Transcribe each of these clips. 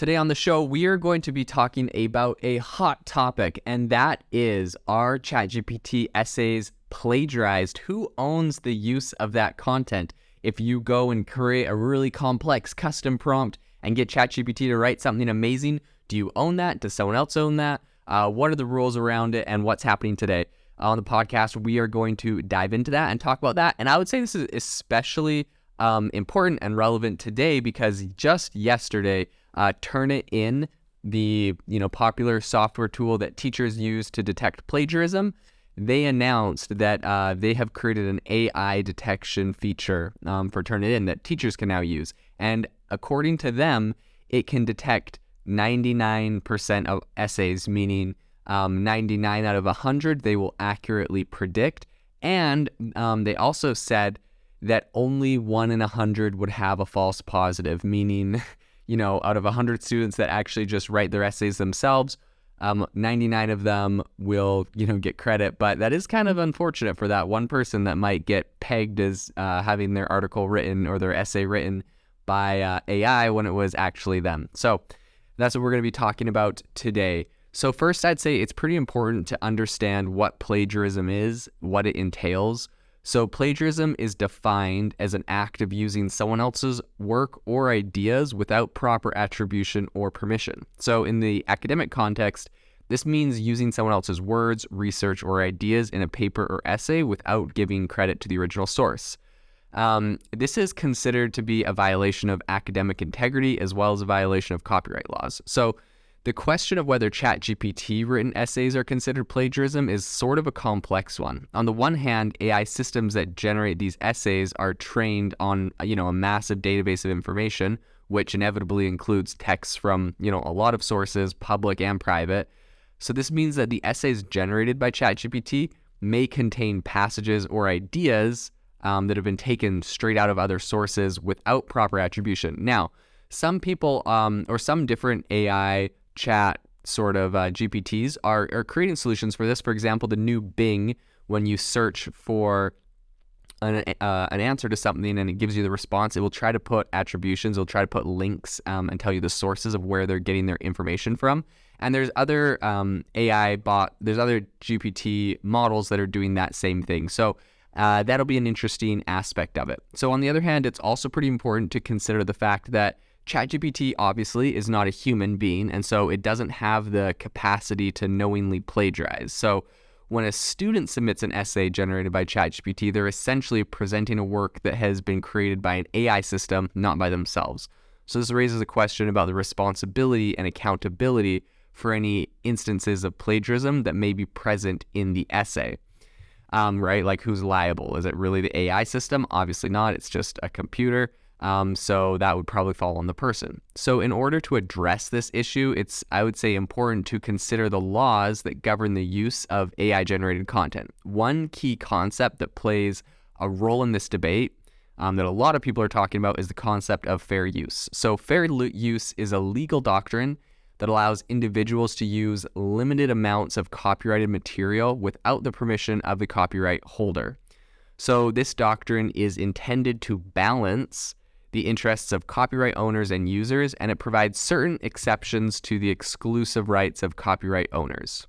Today on the show, we are going to be talking about a hot topic, and that is are ChatGPT essays plagiarized? Who owns the use of that content? If you go and create a really complex custom prompt and get ChatGPT to write something amazing, do you own that? Does someone else own that? Uh, what are the rules around it, and what's happening today? On the podcast, we are going to dive into that and talk about that. And I would say this is especially um, important and relevant today because just yesterday, uh, Turnitin, the you know popular software tool that teachers use to detect plagiarism, they announced that uh, they have created an AI detection feature um, for Turnitin that teachers can now use. And according to them, it can detect 99% of essays, meaning um, 99 out of 100 they will accurately predict. And um, they also said that only one in a 100 would have a false positive, meaning you know, out of 100 students that actually just write their essays themselves, um, 99 of them will, you know, get credit. But that is kind of unfortunate for that one person that might get pegged as uh, having their article written or their essay written by uh, AI when it was actually them. So that's what we're going to be talking about today. So, first, I'd say it's pretty important to understand what plagiarism is, what it entails. So, plagiarism is defined as an act of using someone else's work or ideas without proper attribution or permission. So, in the academic context, this means using someone else's words, research, or ideas in a paper or essay without giving credit to the original source. Um, this is considered to be a violation of academic integrity as well as a violation of copyright laws. So, the question of whether ChatGPT written essays are considered plagiarism is sort of a complex one. On the one hand, AI systems that generate these essays are trained on, you know, a massive database of information, which inevitably includes texts from, you know, a lot of sources, public and private. So this means that the essays generated by ChatGPT may contain passages or ideas um, that have been taken straight out of other sources without proper attribution. Now, some people um, or some different AI chat sort of uh, GPTs are, are creating solutions for this. For example, the new Bing, when you search for an, uh, an answer to something and it gives you the response, it will try to put attributions, it'll try to put links um, and tell you the sources of where they're getting their information from. And there's other um, AI bot, there's other GPT models that are doing that same thing. So uh, that'll be an interesting aspect of it. So on the other hand, it's also pretty important to consider the fact that ChatGPT obviously is not a human being, and so it doesn't have the capacity to knowingly plagiarize. So when a student submits an essay generated by ChatGPT, they're essentially presenting a work that has been created by an AI system, not by themselves. So this raises a question about the responsibility and accountability for any instances of plagiarism that may be present in the essay. Um, right? Like who's liable? Is it really the AI system? Obviously not. It's just a computer. Um, so that would probably fall on the person. So, in order to address this issue, it's, I would say, important to consider the laws that govern the use of AI generated content. One key concept that plays a role in this debate um, that a lot of people are talking about is the concept of fair use. So, fair use is a legal doctrine that allows individuals to use limited amounts of copyrighted material without the permission of the copyright holder. So, this doctrine is intended to balance the interests of copyright owners and users, and it provides certain exceptions to the exclusive rights of copyright owners.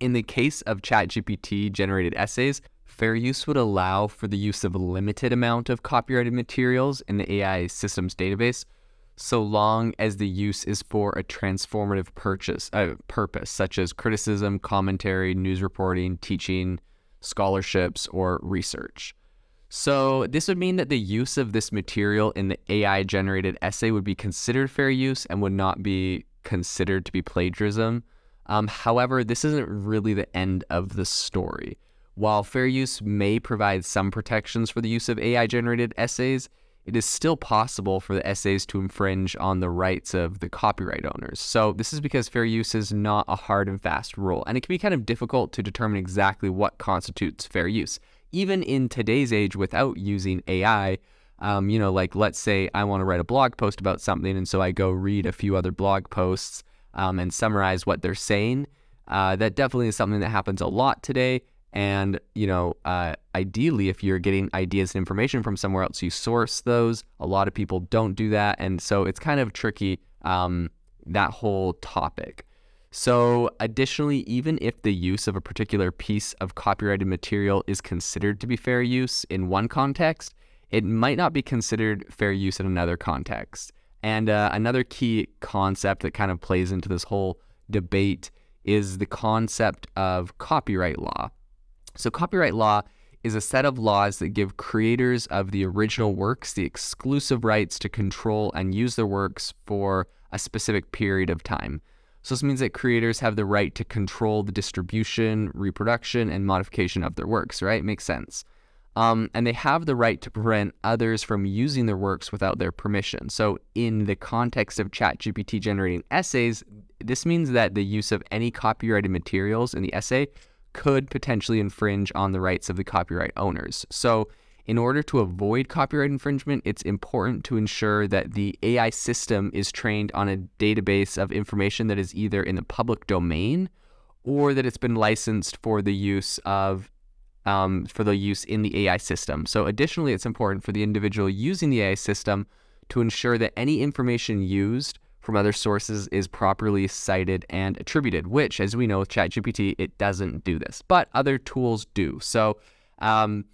In the case of ChatGPT generated essays, fair use would allow for the use of a limited amount of copyrighted materials in the AI systems database, so long as the use is for a transformative purchase, uh, purpose, such as criticism, commentary, news reporting, teaching, scholarships, or research. So, this would mean that the use of this material in the AI generated essay would be considered fair use and would not be considered to be plagiarism. Um, however, this isn't really the end of the story. While fair use may provide some protections for the use of AI generated essays, it is still possible for the essays to infringe on the rights of the copyright owners. So, this is because fair use is not a hard and fast rule, and it can be kind of difficult to determine exactly what constitutes fair use even in today's age without using AI, um, you know, like let's say I want to write a blog post about something, and so I go read a few other blog posts um, and summarize what they're saying. Uh, that definitely is something that happens a lot today. And, you know, uh, ideally, if you're getting ideas and information from somewhere else, you source those. A lot of people don't do that. And so it's kind of tricky um, that whole topic. So, additionally, even if the use of a particular piece of copyrighted material is considered to be fair use in one context, it might not be considered fair use in another context. And uh, another key concept that kind of plays into this whole debate is the concept of copyright law. So, copyright law is a set of laws that give creators of the original works the exclusive rights to control and use their works for a specific period of time. So, this means that creators have the right to control the distribution, reproduction, and modification of their works, right? Makes sense. Um, and they have the right to prevent others from using their works without their permission. So, in the context of ChatGPT generating essays, this means that the use of any copyrighted materials in the essay could potentially infringe on the rights of the copyright owners. So, in order to avoid copyright infringement, it's important to ensure that the AI system is trained on a database of information that is either in the public domain or that it's been licensed for the use of um, for the use in the AI system. So, additionally, it's important for the individual using the AI system to ensure that any information used from other sources is properly cited and attributed, which, as we know with ChatGPT, it doesn't do this, but other tools do. So, um,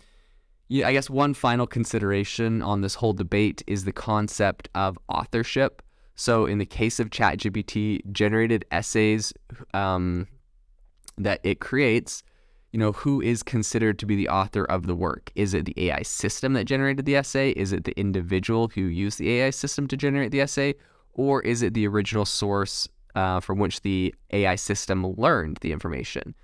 yeah, I guess one final consideration on this whole debate is the concept of authorship. So, in the case of ChatGPT, generated essays um, that it creates you know, who is considered to be the author of the work? Is it the AI system that generated the essay? Is it the individual who used the AI system to generate the essay? Or is it the original source uh, from which the AI system learned the information?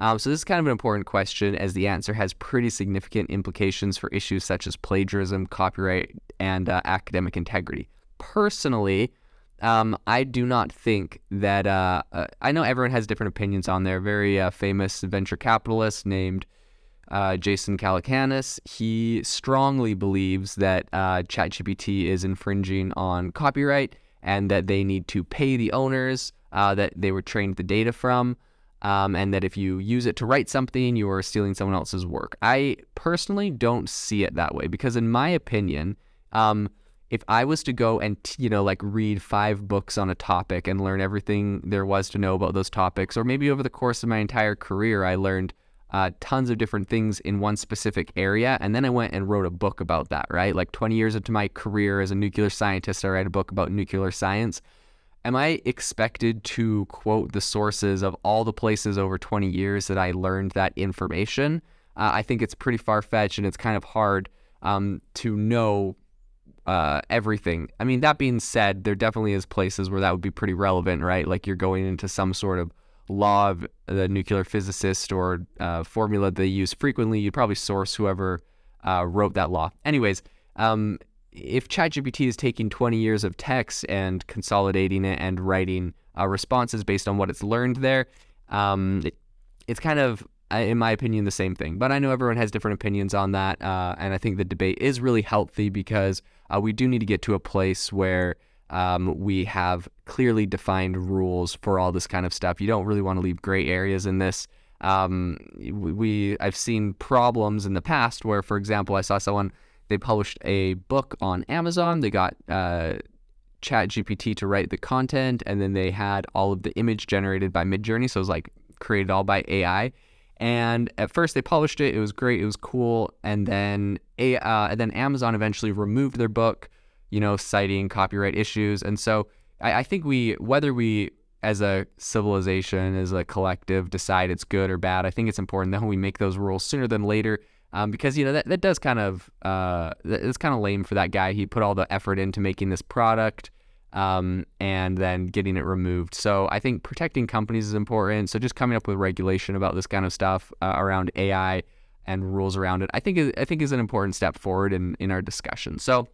Um, so this is kind of an important question as the answer has pretty significant implications for issues such as plagiarism, copyright, and uh, academic integrity. Personally, um, I do not think that. Uh, uh, I know everyone has different opinions on there. Very uh, famous venture capitalist named uh, Jason Calacanis. He strongly believes that uh, ChatGPT is infringing on copyright and that they need to pay the owners that they were trained the data from. Um, and that if you use it to write something, you are stealing someone else's work. I personally don't see it that way because, in my opinion, um, if I was to go and you know like read five books on a topic and learn everything there was to know about those topics, or maybe over the course of my entire career I learned uh, tons of different things in one specific area, and then I went and wrote a book about that. Right, like 20 years into my career as a nuclear scientist, I write a book about nuclear science. Am I expected to quote the sources of all the places over 20 years that I learned that information? Uh, I think it's pretty far fetched, and it's kind of hard um, to know uh, everything. I mean, that being said, there definitely is places where that would be pretty relevant, right? Like you're going into some sort of law of the nuclear physicist or uh, formula they use frequently. You'd probably source whoever uh, wrote that law. Anyways, um, if ChatGPT is taking 20 years of text and consolidating it and writing uh, responses based on what it's learned there, um, it, it's kind of in my opinion, the same thing. But I know everyone has different opinions on that. Uh, and I think the debate is really healthy because uh, we do need to get to a place where um, we have clearly defined rules for all this kind of stuff. You don't really want to leave gray areas in this. Um, we I've seen problems in the past where, for example, I saw someone they published a book on Amazon. They got uh, Chat GPT to write the content, and then they had all of the image generated by Midjourney. So it was like created all by AI and at first they published it. It was great. It was cool. And then uh, and then Amazon eventually removed their book, you know, citing copyright issues. And so I, I think we whether we as a civilization, as a collective, decide it's good or bad, I think it's important that we make those rules sooner than later. Um, because you know that, that does kind of uh, it's kind of lame for that guy. He put all the effort into making this product um, and then getting it removed. So I think protecting companies is important. So just coming up with regulation about this kind of stuff uh, around AI and rules around it, I think I think is an important step forward in in our discussion. So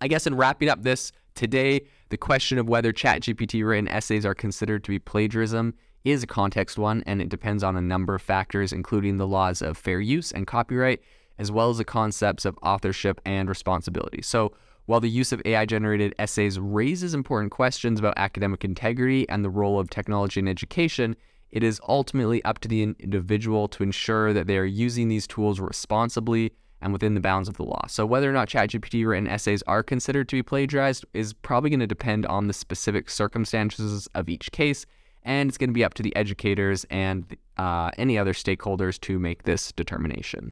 I guess in wrapping up this today, the question of whether ChatGPT written essays are considered to be plagiarism is a context one, and it depends on a number of factors, including the laws of fair use and copyright, as well as the concepts of authorship and responsibility. So while the use of AI generated essays raises important questions about academic integrity and the role of technology in education, it is ultimately up to the individual to ensure that they are using these tools responsibly and within the bounds of the law. So whether or not ChatGPT written essays are considered to be plagiarized is probably going to depend on the specific circumstances of each case, and it's going to be up to the educators and uh, any other stakeholders to make this determination.